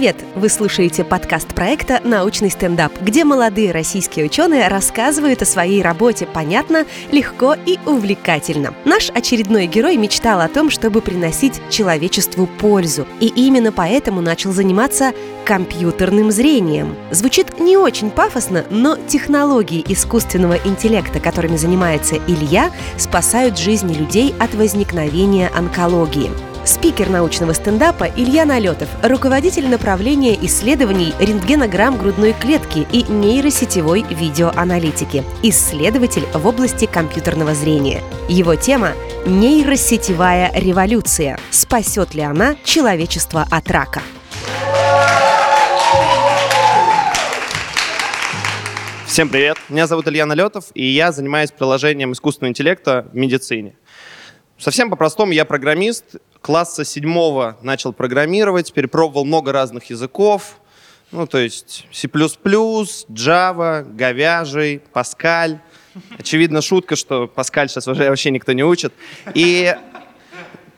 Привет! Вы слушаете подкаст проекта «Научный стендап», где молодые российские ученые рассказывают о своей работе понятно, легко и увлекательно. Наш очередной герой мечтал о том, чтобы приносить человечеству пользу, и именно поэтому начал заниматься компьютерным зрением. Звучит не очень пафосно, но технологии искусственного интеллекта, которыми занимается Илья, спасают жизни людей от возникновения онкологии. Спикер научного стендапа Илья Налетов, руководитель направления исследований рентгенограмм грудной клетки и нейросетевой видеоаналитики, исследователь в области компьютерного зрения. Его тема – нейросетевая революция. Спасет ли она человечество от рака? Всем привет! Меня зовут Илья Налетов, и я занимаюсь приложением искусственного интеллекта в медицине. Совсем по-простому, я программист, класса седьмого начал программировать, перепробовал много разных языков, ну, то есть C++, Java, говяжий, Pascal. Очевидно, шутка, что Pascal сейчас уже вообще никто не учит. И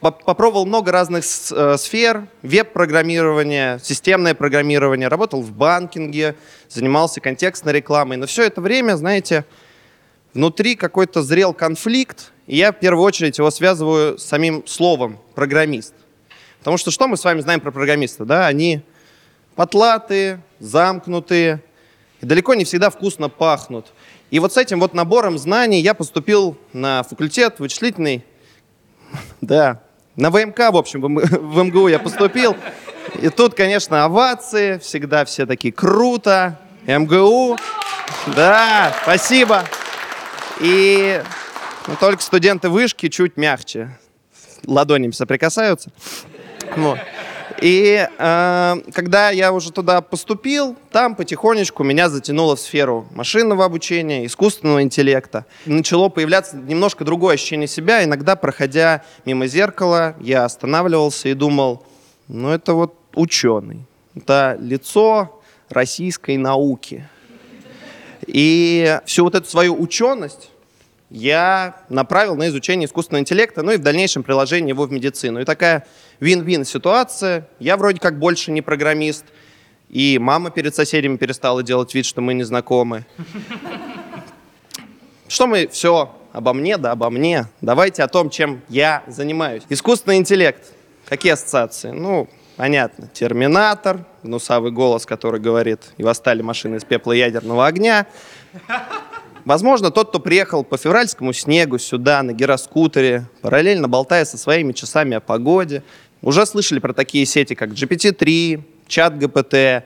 попробовал много разных э, сфер, веб-программирование, системное программирование, работал в банкинге, занимался контекстной рекламой. Но все это время, знаете, внутри какой-то зрел конфликт, и я в первую очередь его связываю с самим словом «программист». Потому что что мы с вами знаем про программистов? Да? Они потлатые, замкнутые, и далеко не всегда вкусно пахнут. И вот с этим вот набором знаний я поступил на факультет вычислительный, да, на ВМК, в общем, в МГУ я поступил. И тут, конечно, овации, всегда все такие круто, МГУ, да, спасибо. И ну, только студенты вышки чуть мягче ладонями соприкасаются. Вот. И э, когда я уже туда поступил, там потихонечку меня затянуло в сферу машинного обучения, искусственного интеллекта. Начало появляться немножко другое ощущение себя. Иногда, проходя мимо зеркала, я останавливался и думал, ну это вот ученый. Это лицо российской науки. И всю вот эту свою ученость я направил на изучение искусственного интеллекта, ну и в дальнейшем приложение его в медицину. И такая вин-вин ситуация. Я вроде как больше не программист, и мама перед соседями перестала делать вид, что мы не знакомы. Что мы все обо мне, да обо мне. Давайте о том, чем я занимаюсь. Искусственный интеллект. Какие ассоциации? Ну, понятно. Терминатор, гнусавый голос, который говорит, и восстали машины из пепла ядерного огня. Возможно, тот, кто приехал по февральскому снегу сюда на гироскутере, параллельно болтая со своими часами о погоде, уже слышали про такие сети, как GPT-3, чат GPT,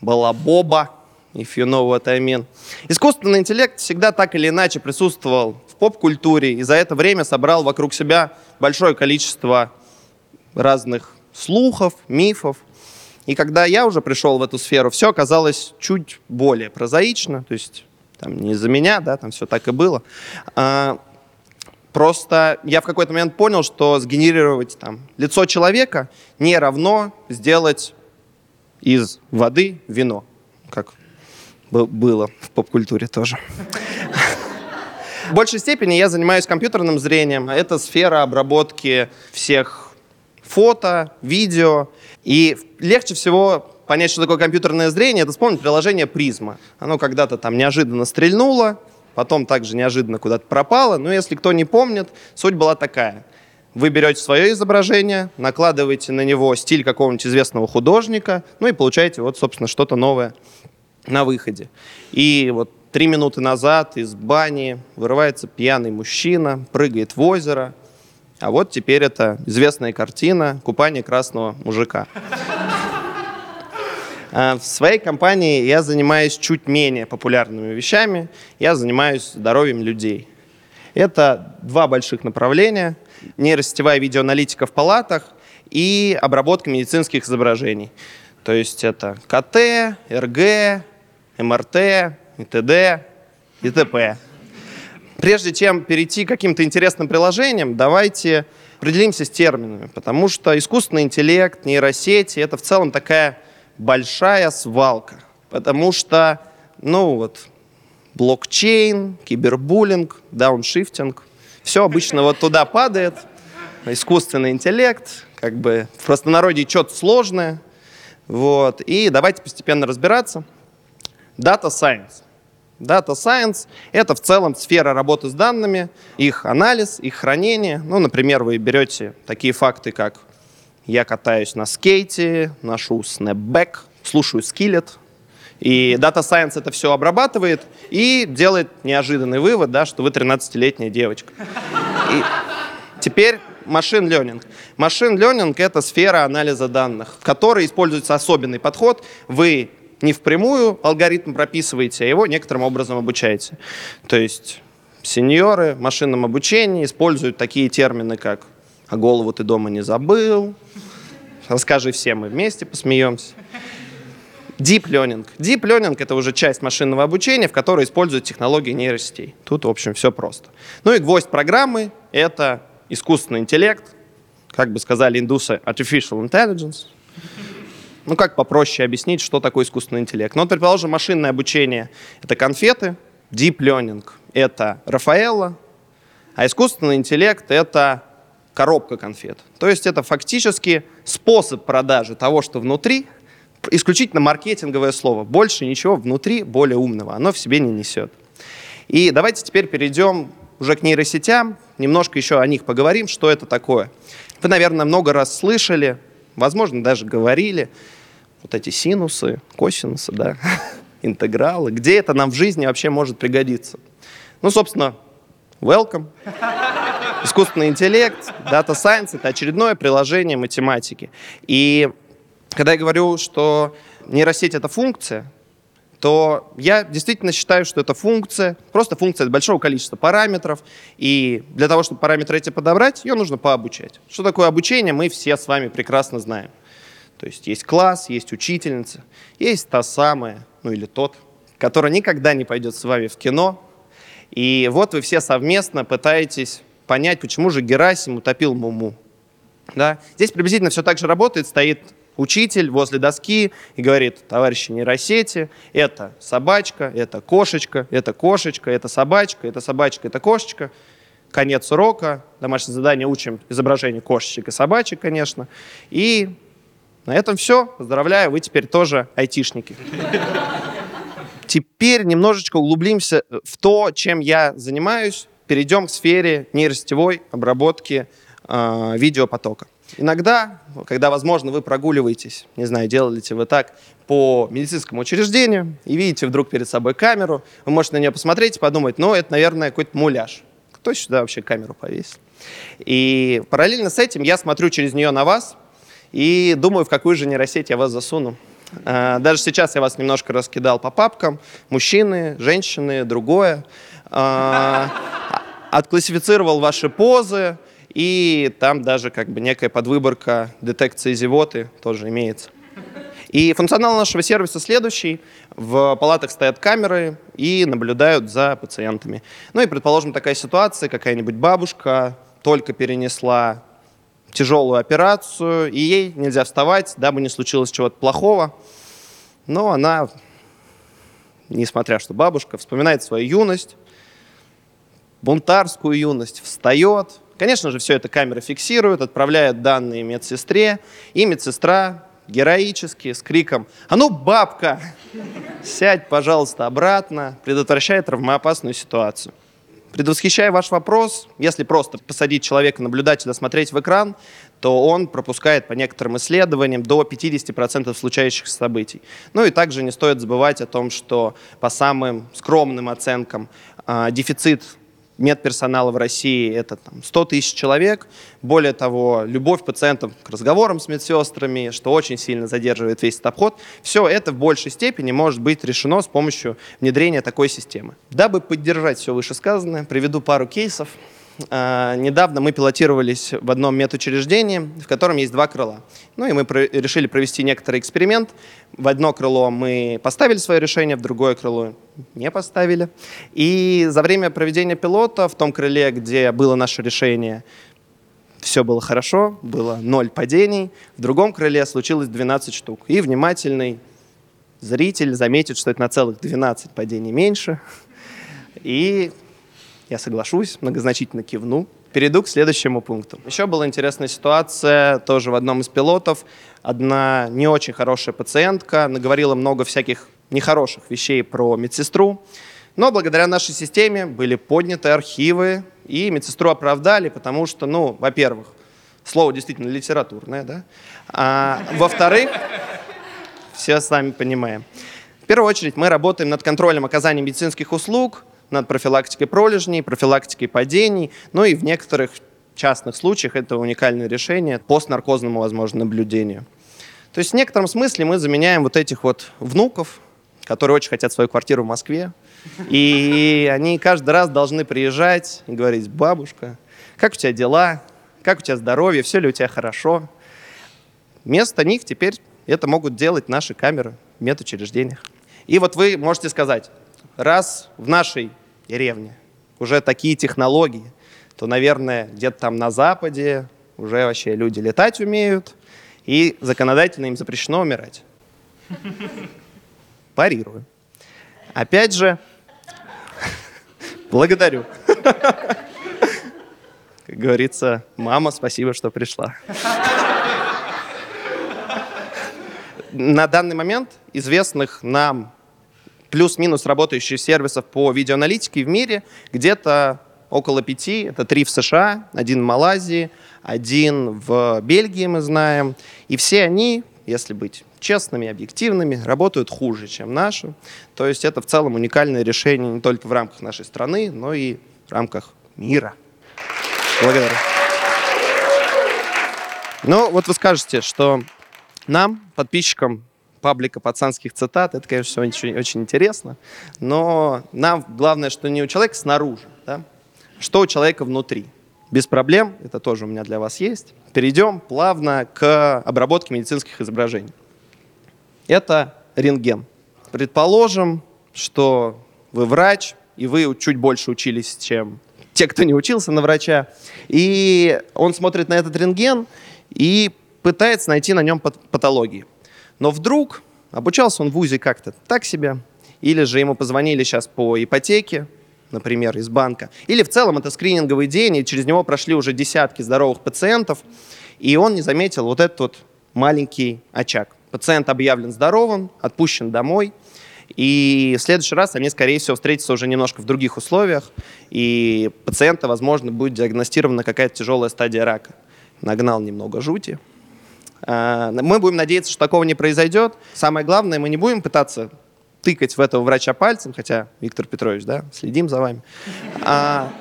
Балабоба, if you know what I mean. Искусственный интеллект всегда так или иначе присутствовал в поп-культуре и за это время собрал вокруг себя большое количество разных слухов, мифов. И когда я уже пришел в эту сферу, все оказалось чуть более прозаично, то есть там, не из-за меня, да, там все так и было. А, просто я в какой-то момент понял, что сгенерировать там лицо человека не равно сделать из воды вино, как было в поп-культуре тоже. В большей степени я занимаюсь компьютерным зрением. Это сфера обработки всех фото, видео. И легче всего понять, что такое компьютерное зрение, это вспомнить приложение Призма. Оно когда-то там неожиданно стрельнуло, потом также неожиданно куда-то пропало. Но если кто не помнит, суть была такая. Вы берете свое изображение, накладываете на него стиль какого-нибудь известного художника, ну и получаете вот, собственно, что-то новое на выходе. И вот три минуты назад из бани вырывается пьяный мужчина, прыгает в озеро, а вот теперь это известная картина «Купание красного мужика». Э, в своей компании я занимаюсь чуть менее популярными вещами. Я занимаюсь здоровьем людей. Это два больших направления. Нейросетевая видеоаналитика в палатах и обработка медицинских изображений. То есть это КТ, РГ, МРТ, ИТД и т.п. Прежде чем перейти к каким-то интересным приложениям, давайте определимся с терминами, потому что искусственный интеллект, нейросети — это в целом такая большая свалка, потому что, ну вот, блокчейн, кибербуллинг, дауншифтинг, все обычно вот туда падает, искусственный интеллект, как бы в простонародье что-то сложное, Вот. И давайте постепенно разбираться. Data Science. Data Science — это в целом сфера работы с данными, их анализ, их хранение. Ну, например, вы берете такие факты, как я катаюсь на скейте, ношу снэпбэк, слушаю скиллет, и Data Science это все обрабатывает и делает неожиданный вывод, да, что вы 13-летняя девочка. И теперь машин learning. Машин learning — это сфера анализа данных, в которой используется особенный подход. Вы не впрямую алгоритм прописываете, а его некоторым образом обучаете. То есть сеньоры в машинном обучении используют такие термины, как «а голову ты дома не забыл», «расскажи всем, мы вместе посмеемся». Deep Learning. Deep Learning — это уже часть машинного обучения, в которой используют технологии нейросетей. Тут, в общем, все просто. Ну и гвоздь программы — это искусственный интеллект, как бы сказали индусы, artificial intelligence. Ну, как попроще объяснить, что такое искусственный интеллект? Ну, предположим, машинное обучение — это конфеты, deep learning — это Рафаэлла, а искусственный интеллект — это коробка конфет. То есть это фактически способ продажи того, что внутри, исключительно маркетинговое слово. Больше ничего внутри более умного оно в себе не несет. И давайте теперь перейдем уже к нейросетям, немножко еще о них поговорим, что это такое. Вы, наверное, много раз слышали, возможно, даже говорили, вот эти синусы, косинусы, да, интегралы, где это нам в жизни вообще может пригодиться. Ну, собственно, welcome. Искусственный интеллект, Data Science — это очередное приложение математики. И когда я говорю, что нейросеть — это функция, то я действительно считаю, что это функция, просто функция от большого количества параметров, и для того, чтобы параметры эти подобрать, ее нужно пообучать. Что такое обучение, мы все с вами прекрасно знаем. То есть есть класс, есть учительница, есть та самая, ну или тот, который никогда не пойдет с вами в кино. И вот вы все совместно пытаетесь понять, почему же Герасим утопил Муму. Да? Здесь приблизительно все так же работает, стоит учитель возле доски и говорит, товарищи нейросети, это собачка, это кошечка, это кошечка, это собачка, это собачка, это кошечка. Конец урока, домашнее задание учим изображение кошечек и собачек, конечно. И на этом все. Поздравляю, вы теперь тоже айтишники. Теперь немножечко углубимся в то, чем я занимаюсь. Перейдем к сфере нейросетевой обработки э, видеопотока. Иногда, когда, возможно, вы прогуливаетесь, не знаю, делаете вы так, по медицинскому учреждению и видите вдруг перед собой камеру, вы можете на нее посмотреть и подумать, ну, это, наверное, какой-то муляж. Кто сюда вообще камеру повесил? И параллельно с этим я смотрю через нее на вас, и думаю, в какую же нейросеть я вас засуну. А, даже сейчас я вас немножко раскидал по папкам. Мужчины, женщины, другое. А, отклассифицировал ваши позы, и там даже как бы некая подвыборка детекции зевоты тоже имеется. И функционал нашего сервиса следующий. В палатах стоят камеры и наблюдают за пациентами. Ну и, предположим, такая ситуация, какая-нибудь бабушка только перенесла тяжелую операцию, и ей нельзя вставать, дабы не случилось чего-то плохого. Но она, несмотря что бабушка, вспоминает свою юность, бунтарскую юность, встает. Конечно же, все это камера фиксирует, отправляет данные медсестре, и медсестра героически, с криком «А ну, бабка, сядь, пожалуйста, обратно», предотвращает травмоопасную ситуацию. Предвосхищая ваш вопрос, если просто посадить человека, наблюдателя, смотреть в экран, то он пропускает по некоторым исследованиям до 50% случающихся событий. Ну и также не стоит забывать о том, что по самым скромным оценкам а, дефицит медперсонала в России это там, 100 тысяч человек. Более того, любовь пациентов к разговорам с медсестрами, что очень сильно задерживает весь этот обход, все это в большей степени может быть решено с помощью внедрения такой системы. Дабы поддержать все вышесказанное, приведу пару кейсов. А, недавно мы пилотировались в одном медучреждении, в котором есть два крыла. Ну и мы решили провести некоторый эксперимент. В одно крыло мы поставили свое решение, в другое крыло не поставили. И за время проведения пилота в том крыле, где было наше решение, все было хорошо, было ноль падений. В другом крыле случилось 12 штук. И внимательный зритель заметит, что это на целых 12 падений меньше. И я соглашусь, многозначительно кивну. перейду к следующему пункту. Еще была интересная ситуация тоже в одном из пилотов. Одна не очень хорошая пациентка наговорила много всяких нехороших вещей про медсестру. Но благодаря нашей системе были подняты архивы, и медсестру оправдали, потому что, ну, во-первых, слово действительно литературное, да? А, во-вторых, все сами понимаем. В первую очередь мы работаем над контролем оказания медицинских услуг, над профилактикой пролежней, профилактикой падений, ну и в некоторых частных случаях это уникальное решение постнаркозному, возможно, наблюдению. То есть в некотором смысле мы заменяем вот этих вот внуков, которые очень хотят свою квартиру в Москве, и они каждый раз должны приезжать и говорить, бабушка, как у тебя дела, как у тебя здоровье, все ли у тебя хорошо. Вместо них теперь это могут делать наши камеры в медучреждениях. И вот вы можете сказать, раз в нашей деревне уже такие технологии, то, наверное, где-то там на Западе уже вообще люди летать умеют, и законодательно им запрещено умирать. Парирую. Опять же, благодарю. Как говорится, мама, спасибо, что пришла. На данный момент известных нам плюс-минус работающих сервисов по видеоаналитике в мире где-то около пяти. Это три в США, один в Малайзии, один в Бельгии мы знаем. И все они, если быть честными, объективными, работают хуже, чем наши. То есть это в целом уникальное решение не только в рамках нашей страны, но и в рамках мира. Благодарю. Ну, вот вы скажете, что нам, подписчикам паблика пацанских цитат, это, конечно, очень, очень интересно, но нам главное, что не у человека снаружи, да? что у человека внутри. Без проблем, это тоже у меня для вас есть. Перейдем плавно к обработке медицинских изображений. Это рентген. Предположим, что вы врач, и вы чуть больше учились, чем те, кто не учился на врача. И он смотрит на этот рентген и пытается найти на нем патологии. Но вдруг обучался он в ВУЗе как-то так себе, или же ему позвонили сейчас по ипотеке, например, из банка, или в целом это скрининговый день, и через него прошли уже десятки здоровых пациентов, и он не заметил вот этот вот маленький очаг. Пациент объявлен здоровым, отпущен домой, и в следующий раз они, скорее всего, встретятся уже немножко в других условиях, и пациента, возможно, будет диагностирована какая-то тяжелая стадия рака. Нагнал немного жути, мы будем надеяться, что такого не произойдет. Самое главное, мы не будем пытаться тыкать в этого врача пальцем, хотя, Виктор Петрович, да, следим за вами. А,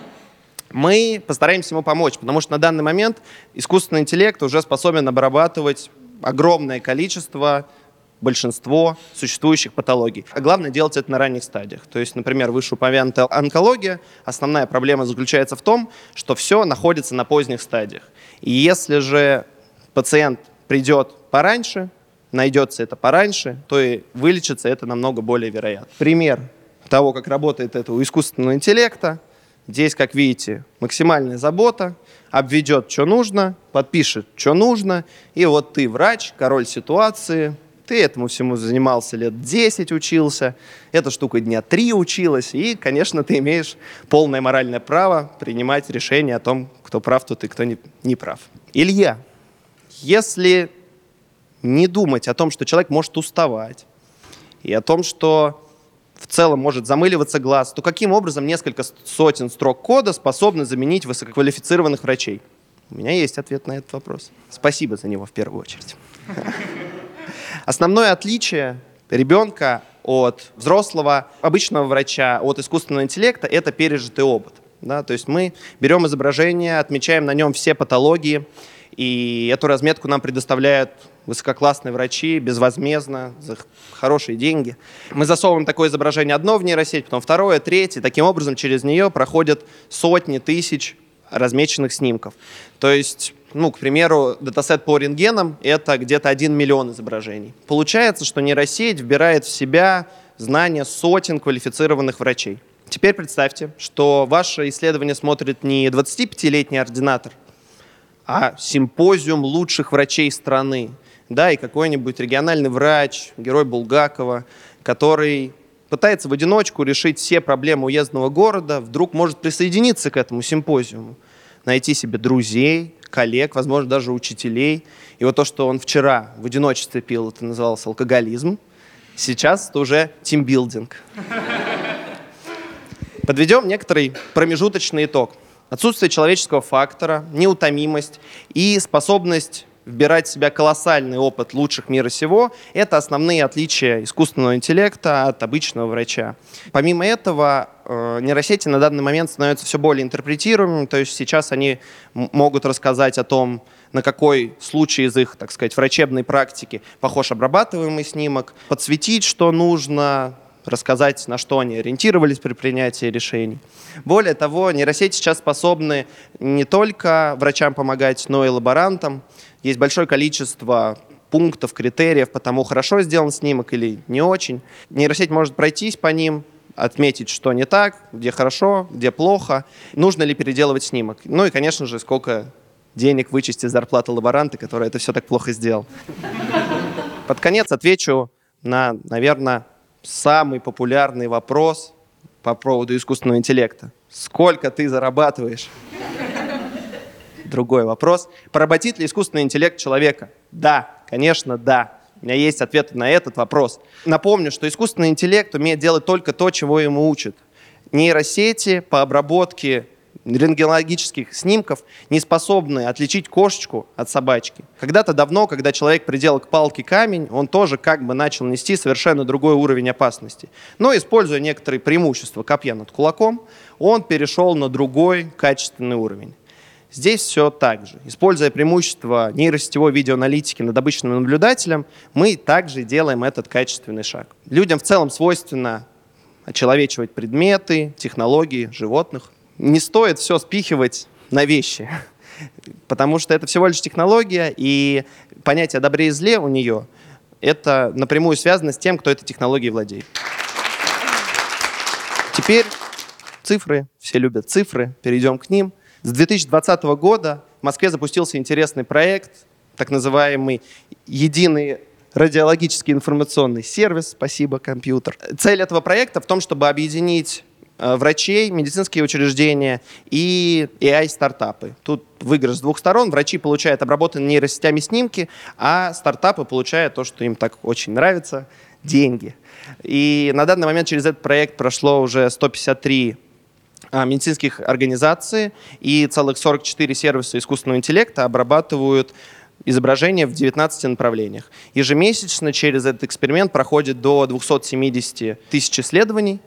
мы постараемся ему помочь, потому что на данный момент искусственный интеллект уже способен обрабатывать огромное количество большинство существующих патологий. А главное делать это на ранних стадиях. То есть, например, вышеупомянутая онкология, основная проблема заключается в том, что все находится на поздних стадиях. И если же пациент придет пораньше, найдется это пораньше, то и вылечится это намного более вероятно. Пример того, как работает это у искусственного интеллекта. Здесь, как видите, максимальная забота, обведет, что нужно, подпишет, что нужно, и вот ты врач, король ситуации, ты этому всему занимался лет 10, учился, эта штука дня 3 училась, и, конечно, ты имеешь полное моральное право принимать решение о том, кто прав тут и кто не, не прав. Илья, если не думать о том, что человек может уставать, и о том, что в целом может замыливаться глаз, то каким образом несколько сотен строк кода способны заменить высококвалифицированных врачей? У меня есть ответ на этот вопрос. Спасибо за него в первую очередь. Основное отличие ребенка от взрослого обычного врача, от искусственного интеллекта – это пережитый опыт. Да? То есть мы берем изображение, отмечаем на нем все патологии, и эту разметку нам предоставляют высококлассные врачи безвозмездно, за хорошие деньги. Мы засовываем такое изображение одно в нейросеть, потом второе, третье. Таким образом, через нее проходят сотни тысяч размеченных снимков. То есть, ну, к примеру, датасет по рентгенам — это где-то 1 миллион изображений. Получается, что нейросеть вбирает в себя знания сотен квалифицированных врачей. Теперь представьте, что ваше исследование смотрит не 25-летний ординатор, а симпозиум лучших врачей страны. Да, и какой-нибудь региональный врач, герой Булгакова, который пытается в одиночку решить все проблемы уездного города, вдруг может присоединиться к этому симпозиуму. найти себе друзей, коллег, возможно, даже учителей. И вот то, что он вчера в одиночестве пил, это называлось алкоголизм. Сейчас это уже тимбилдинг. Подведем некоторый промежуточный итог. Отсутствие человеческого фактора, неутомимость и способность вбирать в себя колоссальный опыт лучших мира сего – это основные отличия искусственного интеллекта от обычного врача. Помимо этого, э, нейросети на данный момент становятся все более интерпретируемыми, то есть сейчас они могут рассказать о том, на какой случай из их, так сказать, врачебной практики похож обрабатываемый снимок, подсветить, что нужно, рассказать, на что они ориентировались при принятии решений. Более того, нейросети сейчас способны не только врачам помогать, но и лаборантам. Есть большое количество пунктов, критериев по тому, хорошо сделан снимок или не очень. Нейросеть может пройтись по ним, отметить, что не так, где хорошо, где плохо, нужно ли переделывать снимок. Ну и, конечно же, сколько денег вычесть из зарплаты лаборанта, который это все так плохо сделал. Под конец отвечу на, наверное, самый популярный вопрос по поводу искусственного интеллекта. Сколько ты зарабатываешь? другой вопрос. Поработит ли искусственный интеллект человека? Да, конечно, да. У меня есть ответ на этот вопрос. Напомню, что искусственный интеллект умеет делать только то, чего ему учат. Нейросети по обработке рентгенологических снимков не способны отличить кошечку от собачки. Когда-то давно, когда человек приделал к палке камень, он тоже как бы начал нести совершенно другой уровень опасности. Но, используя некоторые преимущества копья над кулаком, он перешел на другой качественный уровень. Здесь все так же. Используя преимущество нейросетевой видеоаналитики над обычным наблюдателем, мы также делаем этот качественный шаг. Людям в целом свойственно очеловечивать предметы, технологии, животных. Не стоит все спихивать на вещи, потому что это всего лишь технология, и понятие добре и зле у нее это напрямую связано с тем, кто этой технологией владеет. Теперь цифры, все любят цифры, перейдем к ним. С 2020 года в Москве запустился интересный проект, так называемый «Единый радиологический информационный сервис». Спасибо, компьютер. Цель этого проекта в том, чтобы объединить врачей, медицинские учреждения и AI-стартапы. Тут выигрыш с двух сторон. Врачи получают обработанные нейросетями снимки, а стартапы получают то, что им так очень нравится – деньги. И на данный момент через этот проект прошло уже 153 а, медицинских организаций и целых 44 сервиса искусственного интеллекта обрабатывают изображения в 19 направлениях. Ежемесячно через этот эксперимент проходит до 270 тысяч исследований.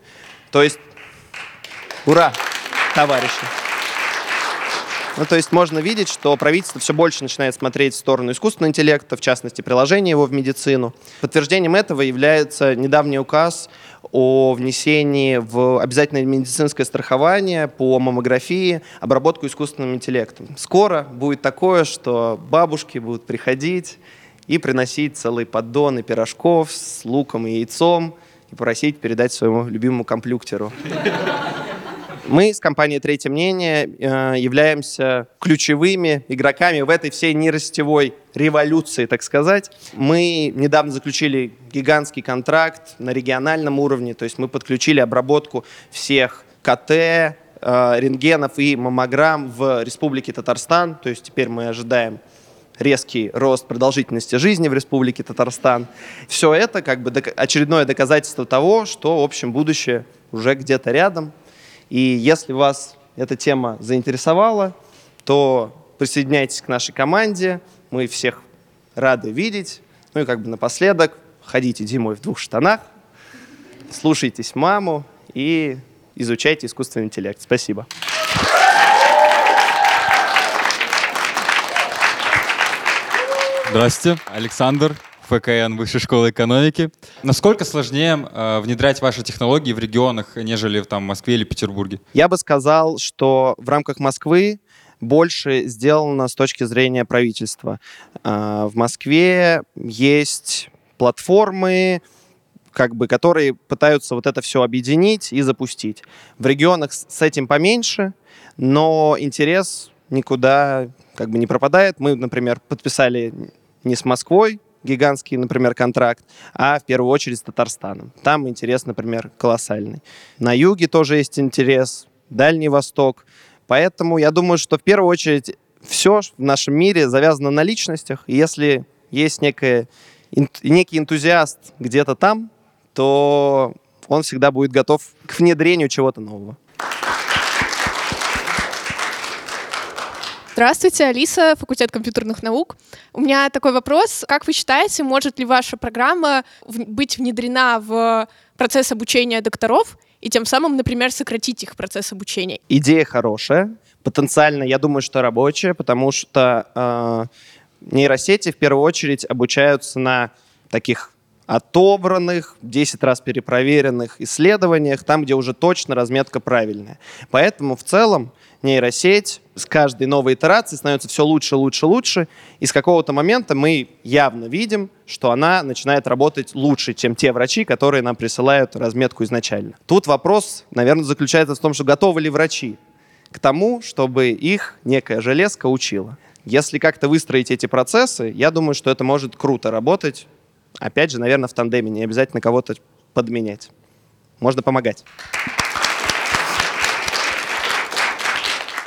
То есть, ура, товарищи! Ну, то есть можно видеть, что правительство все больше начинает смотреть в сторону искусственного интеллекта, в частности, приложения его в медицину. Подтверждением этого является недавний указ о внесении в обязательное медицинское страхование по маммографии обработку искусственным интеллектом. Скоро будет такое, что бабушки будут приходить и приносить целые поддоны пирожков с луком и яйцом и просить передать своему любимому комплюктеру. Мы с компанией «Третье мнение» э, являемся ключевыми игроками в этой всей нейросетевой революции, так сказать. Мы недавно заключили гигантский контракт на региональном уровне, то есть мы подключили обработку всех КТ, э, рентгенов и маммограмм в Республике Татарстан, то есть теперь мы ожидаем резкий рост продолжительности жизни в Республике Татарстан. Все это как бы очередное доказательство того, что, в общем, будущее уже где-то рядом. И если вас эта тема заинтересовала, то присоединяйтесь к нашей команде. Мы всех рады видеть. Ну и как бы напоследок, ходите зимой в двух штанах, слушайтесь маму и изучайте искусственный интеллект. Спасибо. Здравствуйте, Александр. ФКН Высшей школы экономики. Насколько сложнее э, внедрять ваши технологии в регионах, нежели там, в Москве или Петербурге? Я бы сказал, что в рамках Москвы больше сделано с точки зрения правительства. Э, в Москве есть платформы, как бы, которые пытаются вот это все объединить и запустить. В регионах с этим поменьше, но интерес никуда как бы не пропадает. Мы, например, подписали не с Москвой гигантский, например, контракт, а в первую очередь с Татарстаном. Там интерес, например, колоссальный. На юге тоже есть интерес, Дальний Восток. Поэтому я думаю, что в первую очередь все в нашем мире завязано на личностях. И если есть некая, некий энтузиаст где-то там, то он всегда будет готов к внедрению чего-то нового. Здравствуйте, Алиса, факультет компьютерных наук. У меня такой вопрос. Как вы считаете, может ли ваша программа быть внедрена в процесс обучения докторов и тем самым, например, сократить их процесс обучения? Идея хорошая. Потенциально, я думаю, что рабочая, потому что э, нейросети в первую очередь обучаются на таких отобранных, 10 раз перепроверенных исследованиях, там, где уже точно разметка правильная. Поэтому в целом нейросеть с каждой новой итерацией становится все лучше, лучше, лучше. И с какого-то момента мы явно видим, что она начинает работать лучше, чем те врачи, которые нам присылают разметку изначально. Тут вопрос, наверное, заключается в том, что готовы ли врачи к тому, чтобы их некая железка учила. Если как-то выстроить эти процессы, я думаю, что это может круто работать. Опять же, наверное, в тандеме, не обязательно кого-то подменять. Можно помогать.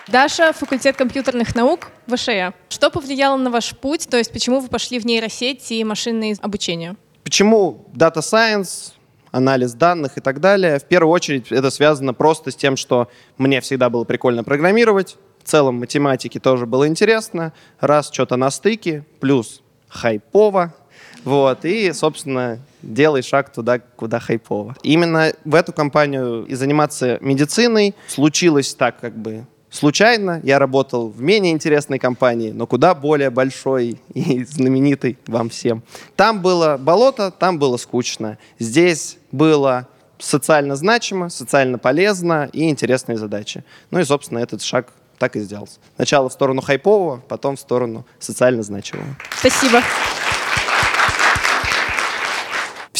Даша, факультет компьютерных наук, ВШЭ. Что повлияло на ваш путь, то есть почему вы пошли в нейросеть и машинное обучение? Почему Data Science, анализ данных и так далее? В первую очередь это связано просто с тем, что мне всегда было прикольно программировать, в целом математике тоже было интересно, раз что-то на стыке, плюс хайпово, вот, и, собственно, делай шаг туда, куда хайпово. Именно в эту компанию и заниматься медициной случилось так, как бы Случайно я работал в менее интересной компании, но куда более большой и знаменитой вам всем. Там было болото, там было скучно. Здесь было социально значимо, социально полезно и интересные задачи. Ну и, собственно, этот шаг так и сделался. Сначала в сторону хайпового, потом в сторону социально значимого. Спасибо.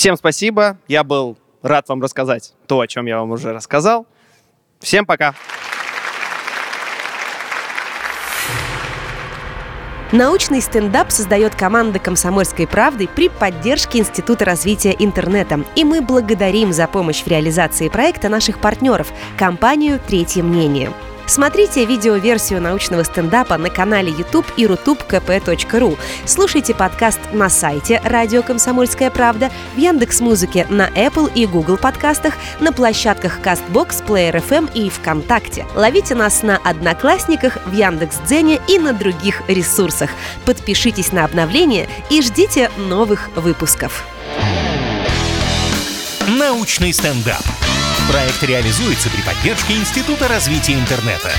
Всем спасибо. Я был рад вам рассказать то, о чем я вам уже рассказал. Всем пока. Научный стендап создает команда «Комсомольской правды» при поддержке Института развития интернета. И мы благодарим за помощь в реализации проекта наших партнеров – компанию «Третье мнение». Смотрите видеоверсию научного стендапа на канале YouTube и rutubkp.ru. Слушайте подкаст на сайте «Радио Комсомольская правда», в Яндекс Музыке, на Apple и Google подкастах, на площадках CastBox, Player FM и ВКонтакте. Ловите нас на Одноклассниках, в Яндекс.Дзене и на других ресурсах. Подпишитесь на обновления и ждите новых выпусков. Научный стендап. Проект реализуется при поддержке Института развития интернета.